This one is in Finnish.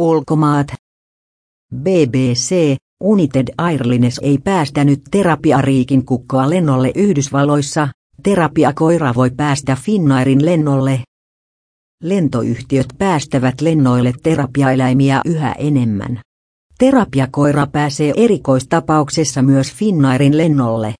Ulkomaat. BBC, United Airlines ei päästänyt terapiariikin kukkoa lennolle Yhdysvalloissa, terapiakoira voi päästä Finnairin lennolle. Lentoyhtiöt päästävät lennoille terapiaeläimiä yhä enemmän. Terapiakoira pääsee erikoistapauksessa myös Finnairin lennolle.